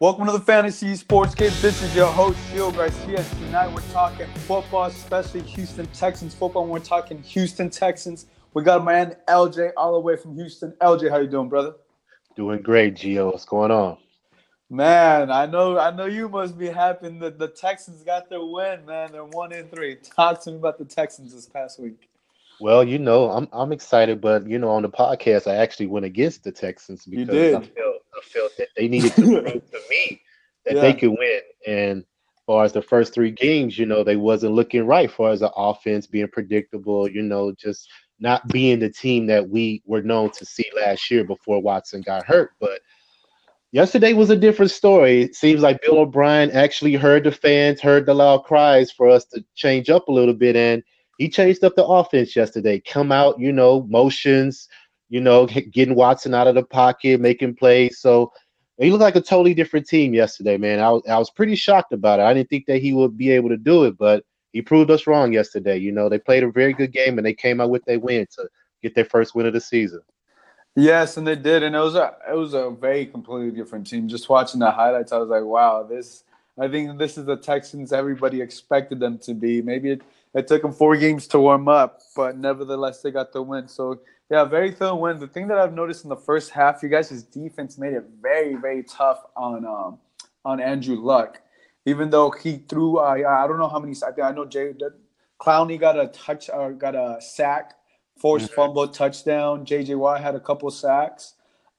Welcome to the Fantasy Sports Cave. This is your host, Gio Garcia. Tonight we're talking football, especially Houston Texans football. We're talking Houston Texans. We got my man LJ all the way from Houston. LJ, how you doing, brother? Doing great, Gio. What's going on? Man, I know I know you must be happy that the Texans got their win, man. They're one in three. Talk to me about the Texans this past week. Well, you know, I'm I'm excited, but you know, on the podcast, I actually went against the Texans because I felt I felt that they needed to prove to me that yeah. they could win. And as far as the first three games, you know, they wasn't looking right. As far as the offense being predictable, you know, just not being the team that we were known to see last year before Watson got hurt. But yesterday was a different story. It seems like Bill O'Brien actually heard the fans, heard the loud cries for us to change up a little bit, and he changed up the offense yesterday. Come out, you know, motions, you know, getting Watson out of the pocket, making plays. So he looked like a totally different team yesterday, man. I was I was pretty shocked about it. I didn't think that he would be able to do it, but he proved us wrong yesterday. You know, they played a very good game and they came out with their win to get their first win of the season. Yes, and they did, and it was a it was a very completely different team. Just watching the highlights, I was like, wow, this. I think this is the Texans everybody expected them to be. Maybe it, it took them four games to warm up, but nevertheless they got the win. So yeah, very thorough win. The thing that I've noticed in the first half, you guys' defense made it very very tough on um, on Andrew Luck. Even though he threw, I I don't know how many. I think I know Jay Clowney got a touch or got a sack forced mm-hmm. fumble, touchdown. J.J. Watt had a couple sacks.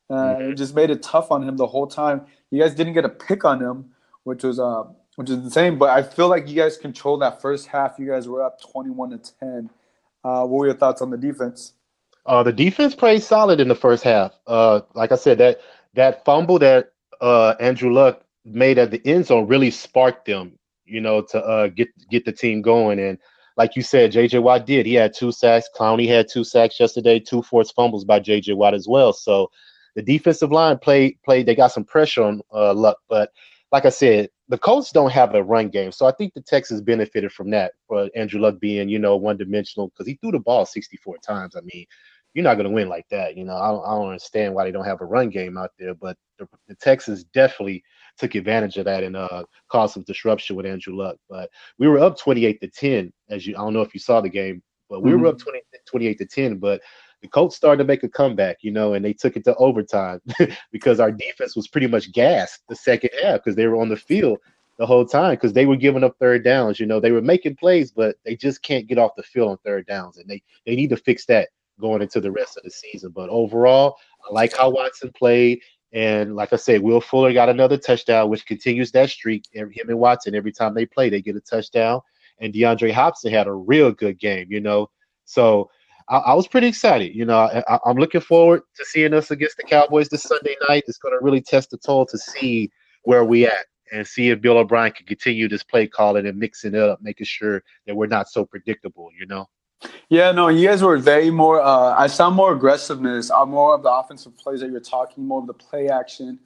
Uh, mm-hmm. It just made it tough on him the whole time. You guys didn't get a pick on him, which was uh, which is insane. But I feel like you guys controlled that first half. You guys were up twenty-one to ten. Uh, what were your thoughts on the defense? Uh, the defense played solid in the first half. Uh, like I said, that that fumble that uh, Andrew Luck made at the end zone really sparked them, you know, to uh, get get the team going. And like you said, JJ Watt did. He had two sacks. Clowney had two sacks yesterday, two forced fumbles by JJ Watt as well. So the defensive line played played. They got some pressure on uh, Luck, but like I said, the Colts don't have a run game, so I think the Texans benefited from that. For Andrew Luck being, you know, one dimensional because he threw the ball 64 times. I mean, you're not going to win like that. You know, I don't, I don't understand why they don't have a run game out there, but the, the Texans definitely took advantage of that and uh, caused some disruption with Andrew Luck. But we were up 28 to 10, as you I don't know if you saw the game, but we mm-hmm. were up 20, 28 to 10. But the Colts started to make a comeback, you know, and they took it to overtime because our defense was pretty much gassed the second half because they were on the field the whole time because they were giving up third downs. You know, they were making plays, but they just can't get off the field on third downs, and they they need to fix that going into the rest of the season. But overall, I like how Watson played. And like I said, Will Fuller got another touchdown, which continues that streak. Him and Watson, every time they play, they get a touchdown. And DeAndre Hopkins had a real good game, you know. So I, I was pretty excited. You know, I, am looking forward to seeing us against the Cowboys this Sunday night. It's going to really test the toll to see where we at and see if Bill O'Brien can continue this play calling and mixing it up, making sure that we're not so predictable, you know. Yeah, no, you guys were very more. Uh, I saw more aggressiveness, uh, more of the offensive plays that you're talking, more of the play action.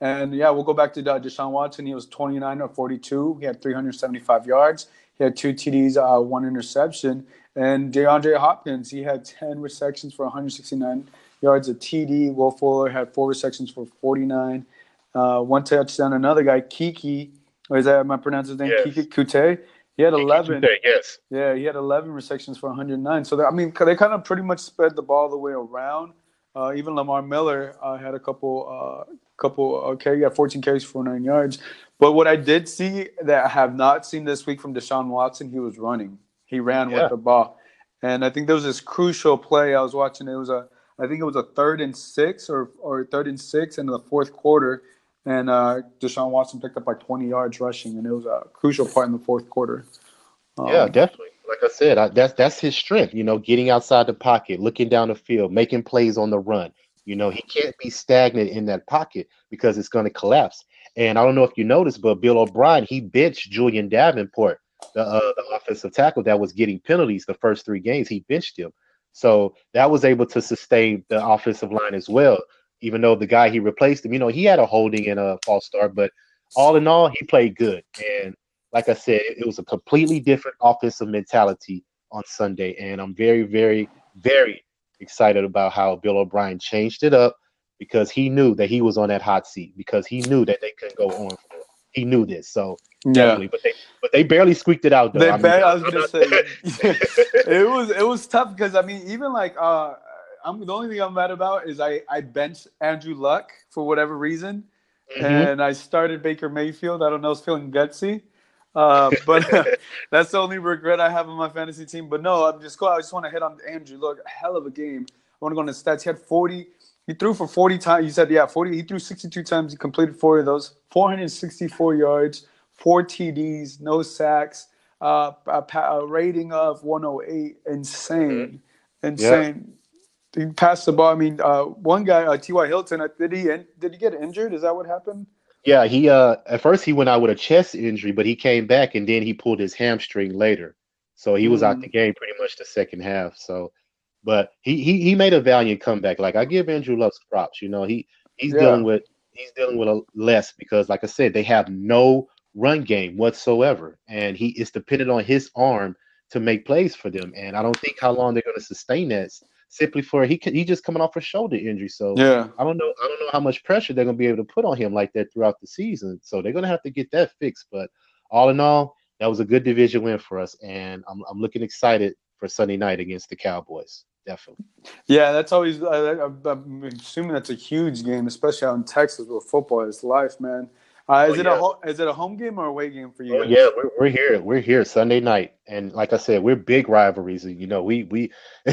And yeah, we'll go back to uh, Deshaun Watson. He was 29 or 42. He had 375 yards. He had two TDs, uh, one interception. And DeAndre Hopkins, he had 10 receptions for 169 yards, a TD. Will Fuller had four receptions for 49, uh, one touchdown. Another guy, Keke, or is that am I pronouncing his name? Yes. Keke Coutee. He had 11. yes. Yeah, he had 11 receptions for 109. So, I mean, they kind of pretty much spread the ball the way around. Uh, even Lamar Miller uh, had a couple, uh, couple. Okay, he got 14 carries for nine yards. But what I did see that I have not seen this week from Deshaun Watson, he was running. He ran yeah. with the ball, and I think there was this crucial play I was watching. It was a, I think it was a third and six or or third and six in the fourth quarter and uh, Deshaun Watson picked up like 20 yards rushing, and it was a crucial part in the fourth quarter. Um, yeah, definitely. Like I said, I, that's that's his strength. You know, getting outside the pocket, looking down the field, making plays on the run. You know, he can't be stagnant in that pocket because it's going to collapse. And I don't know if you noticed, but Bill O'Brien he benched Julie'n Davenport, the uh, the offensive tackle that was getting penalties the first three games. He benched him, so that was able to sustain the offensive line as well even though the guy he replaced him, you know, he had a holding and a false start, but all in all, he played good. And like I said, it was a completely different offensive mentality on Sunday. And I'm very, very, very excited about how Bill O'Brien changed it up because he knew that he was on that hot seat because he knew that they couldn't go on. He knew this, so Yeah. definitely. But they but they barely squeaked it out. Though. They I mean, bet, I was gonna say it was it was tough because I mean even like uh I'm the only thing I'm mad about is I I benched Andrew Luck for whatever reason Mhm. and I started Baker Mayfield. I don't know, I was feeling gutsy. Uh, but that's the only regret I have on my fantasy team. But no, I'm just going. I just want to hit on Andrew. Luck, hell of a game. I want to go on his stats. He had 40. He threw for 40 times. You said yeah, 40. He threw 62 times. He completed 40 of those. 464 yards, four TDs, no sacks. Uh, a, a rating of 108. Insane, insane. He passed the ball. I mean, uh, one guy, uh, T.Y. Hilton, uh, did he did he get injured? Is that what happened? Yeah, he uh at first he went out with a chest injury, but he came back and then he pulled his hamstring later. So he was out Mm. the game pretty much the second half. So but he he he made a valiant comeback. Like I give Andrew Luck props, you know, he he's Yeah. dealing with he's dealing with a less because like I said, they have no run game whatsoever. And he is dependent on his arm to make plays for them. And I don't think how long they're gonna sustain that simply for he he just coming off a shoulder injury. So Yeah. I don't know. I don't know how much pressure they're gonna be able to put on him like that throughout the season. So they're gonna have to get that fixed. But all in all, that was a good division win for us, and I'm I'm looking excited for Sunday night against the Cowboys. Definitely. Yeah, that's always. I, I'm assuming that's a huge game, especially out in Texas where football is life, man. Uh, is Oh, it yeah. a ho- is it a home game or away game for you? Oh yeah, we're, we're here. We're here Sunday night, and like I said, we're big rivalries. You know, we we,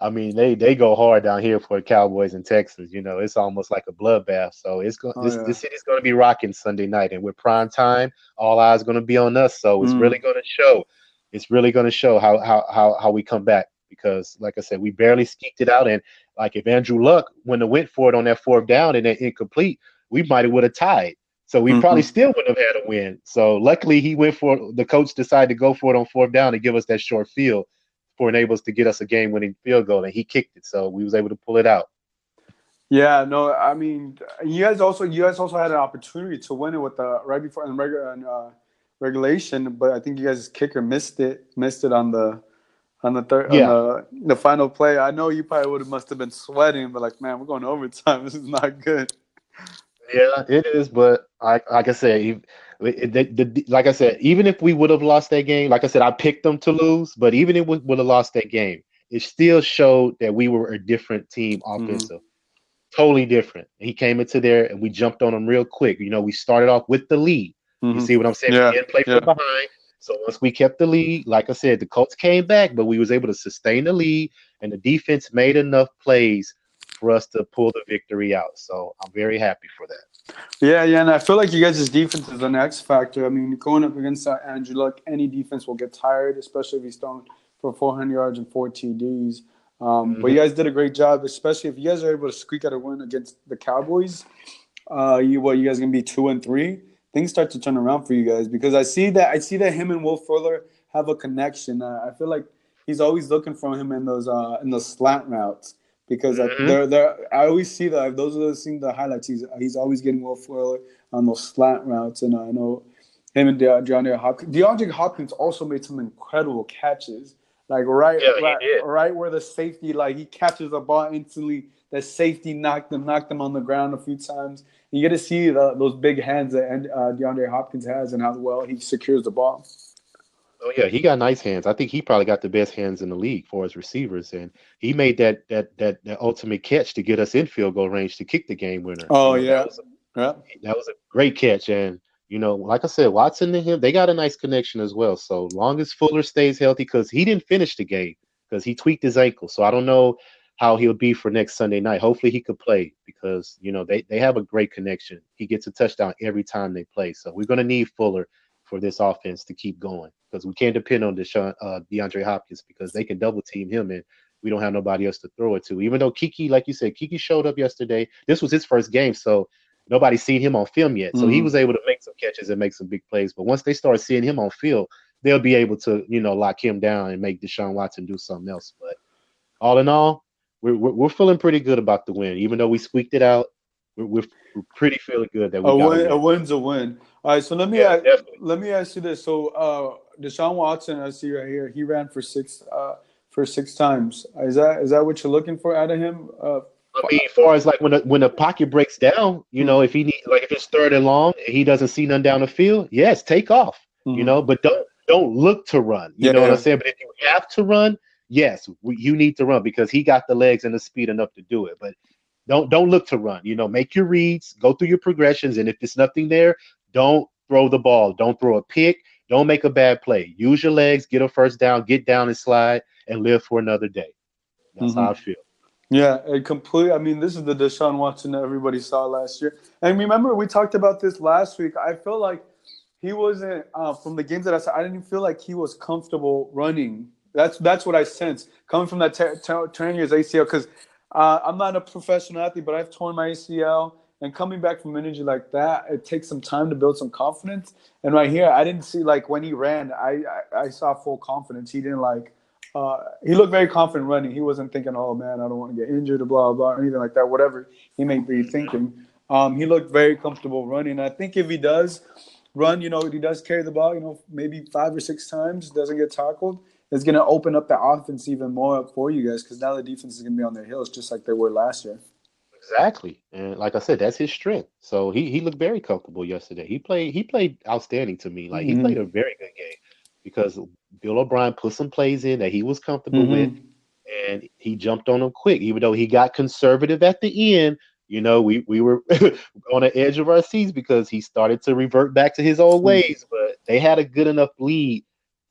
I mean, they they go hard down here for the Cowboys in Texas. You know, it's almost like a bloodbath. So it's going Oh, this yeah. this city's going to be rocking Sunday night, and we're prime time. All eyes going to be on us. So it's Mm. really going to show. It's really going to show how how how how we come back because, like I said, we barely skeeked it out, and like if Andrew Luck wouldn't have went for it on that fourth down and then incomplete, we might have would have tied. So we probably Mhm. still wouldn't have had a win. So luckily he went for the coach decided to go for it on fourth down and give us that short field for enable us to get us a game winning field goal and he kicked it. So we was able to pull it out. Yeah, no, I mean, you guys also you guys also had an opportunity to win it with the right before in regular in, uh, regulation, but I think you guys kicker missed it, missed it on the on the third Yeah. on the, the final play. I know you probably would have must have been sweating, but like, man, we're going overtime. This is not good. Yeah, it is. But I, like I said, the, the, like I said, even if we would have lost that game, like I said, I picked them to lose. But even if we would have lost that game, it still showed that we were a different team offensive, totally different. He came into there and we jumped on him real quick. You know, we started off with the lead. You Mhm. see what I'm saying? Yeah, We didn't play yeah. from behind. So once we kept the lead, like I said, the Colts came back, but we was able to sustain the lead, and the defense made enough plays for us to pull the victory out. So I'm very happy for that. Yeah, yeah, and I feel like you guys' defense is an X factor. I mean, going up against uh, Andrew Luck, any defense will get tired, especially if he's throwing for 400 yards and four TDs. Um, But you guys did a great job, especially if you guys are able to squeak out a win against the Cowboys. Uh, you what? You guys gonna be two and three? Things start to turn around for you guys because I see that I see that him and Will Fuller have a connection. Uh, I feel like he's always looking for him in those uh, in those slant routes because uh, Mhm. they're they're. I always see that those are the seen the highlights. He's he's always getting Will Fuller on those slant routes, and I know him and De- DeAndre Hopkins. DeAndre Hopkins also made some incredible catches, like right Yeah, right, right where the safety like he catches the ball instantly. The safety knocked him knocked him on the ground a few times. You get to see the, those big hands that uh, DeAndre Hopkins has and how well he secures the ball. Oh yeah, he got nice hands. I think he probably got the best hands in the league for his receivers, and he made that that that, that ultimate catch to get us in field goal range to kick the game winner. Oh, You know, yeah. that was, a, Yeah. that was a great catch, and you know, like I said, Watson and him, they got a nice connection as well. So long as Fuller stays healthy, because he didn't finish the game because he tweaked his ankle, so I don't know how he'll be for next Sunday night. Hopefully, he could play because you know they they have a great connection. He gets a touchdown every time they play, so we're gonna need Fuller for this offense to keep going because we can't depend on Deshaun, uh, DeAndre Hopkins because they can double team him and we don't have nobody else to throw it to. Even though Keke, like you said, Keke showed up yesterday. This was his first game, so nobody's seen him on film yet. So he Mhm. was able to make some catches and make some big plays. But once they start seeing him on field, they'll be able to, you know, lock him down and make Deshaun Watson do something else. But all in all, we're we're, we're feeling pretty good about the win, even though we squeaked it out. We're, we're, we're pretty feeling good that we A got win, a a win's a win. All right, so let me Yeah, ask, definitely. let me ask you this. So uh, Deshaun Watson, I see right here, he ran for six uh, for six times. Is that is that what you're looking for out of him? Uh, I mean, as far as like when the, when the pocket breaks down, you know, if he need like if it's third and long and he doesn't see none down the field, yes, take off. Mm-hmm. You know, but don't don't look to run. You yeah, know what I'm saying? But if you have to run, yes, we, you need to run because he got the legs and the speed enough to do it. But don't don't look to run. You know, make your reads, go through your progressions, and if there's nothing there, don't throw the ball. Don't throw a pick. Don't make a bad play. Use your legs, get a first down, get down and slide, and live for another day. That's mm-hmm. how I feel. Yeah, it completely. I mean, this is the Deshaun Watson that everybody saw last year. And remember, we talked about this last week. I feel like he wasn't uh, from the games that I saw. I didn't feel like he was comfortable running. That's that's what I sense coming from that t- t- turn years ACL. Because uh, I'm not a professional athlete, but I've torn my ACL. And coming back from an injury like that, it takes some time to build some confidence. And right here, I didn't see like when he ran, I I, I saw full confidence. He didn't like uh, he looked very confident running. He wasn't thinking, "Oh man, I don't want to get injured," or blah blah, or anything like that. Whatever he may be thinking, um, he looked very comfortable running. I think if he does run, you know, he does carry the ball, you know, maybe five or six times, doesn't get tackled, it's going to open up the offense even more for you guys because now the defense is going to be on their heels just like they were last year. Exactly, and like I said, that's his strength. So he he looked very comfortable yesterday. He played he played outstanding to me. Like mm-hmm. he played a very good game because Bill O'Brien put some plays in that he was comfortable mm-hmm. with, and he jumped on them quick. Even though he got conservative at the end, you know, we we were on the edge of our seats because he started to revert back to his old mm. ways. But they had a good enough lead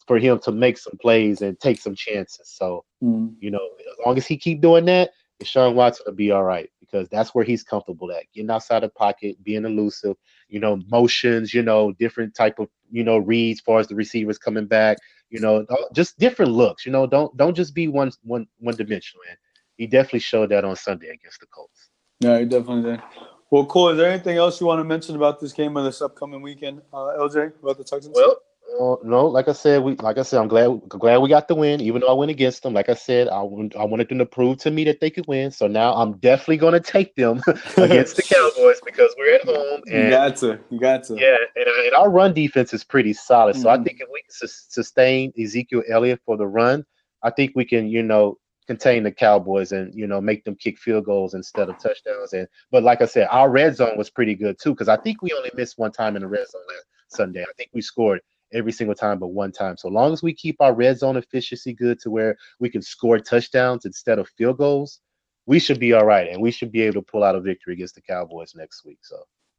for him to make some plays and take some chances. So, mm. you know, as long as he keep doing that, Deshaun Watson will be all right because that's where he's comfortable at getting outside the pocket, being elusive, you know, motions, you know, different type of, you know, reads as far as the receivers coming back, you know, just different looks, you know, don't don't just be one one one dimensional. And he definitely showed that on Sunday against the Colts. Yeah, he definitely did. Well, cool. Is there anything else you want to mention about this game or this upcoming weekend, uh, LJ, about the Texans? Well, uh, no, like I said, we like I said, I'm glad glad we got the win, even though I went against them. Like I said, I, I wanted them to prove to me that they could win. So now I'm definitely going to take them against the Cowboys because we're at home. And, you got to, you got to. Yeah, and, and our run defense is pretty solid. So mm-hmm. I think if we can sustain Ezekiel Elliott for the run, I think we can, you know, contain the Cowboys and you know make them kick field goals instead of touchdowns. And but like I said, our red zone was pretty good too because I think we only missed one time in the red zone last Sunday. I think we scored every single time but one time. So long as we keep our red zone efficiency good to where we can score touchdowns instead of field goals, we should be all right, and we should be able to pull out a victory against the Cowboys next week. So.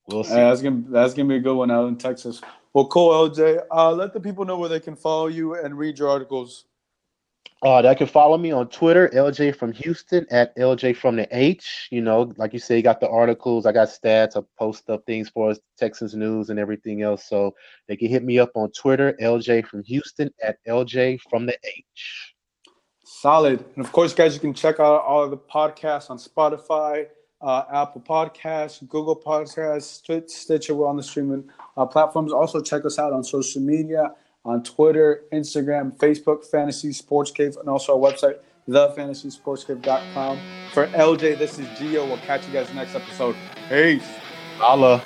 We'll see. that's gonna that's gonna be a good one out in Texas. Well, cool, LJ. Uh, let the people know where they can follow you and read your articles. Uh, they can follow me on Twitter, LJ from Houston at LJ from the H. You know, like you say, you got the articles. I got stats. I post up things for us, Texas news and everything else. So they can hit me up on Twitter, LJ from Houston at LJ from the H. Solid. And of course, guys, you can check out all of the podcasts on Spotify, uh, Apple Podcasts, Google Podcasts, Stitcher. We're on the streaming uh, platforms. Also, check us out on social media on Twitter, Instagram, Facebook, Fantasy Sports Cave, and also our website, thefantasysportscave.com. For LJ, this is Gio. We'll catch you guys next episode. Peace. Allah.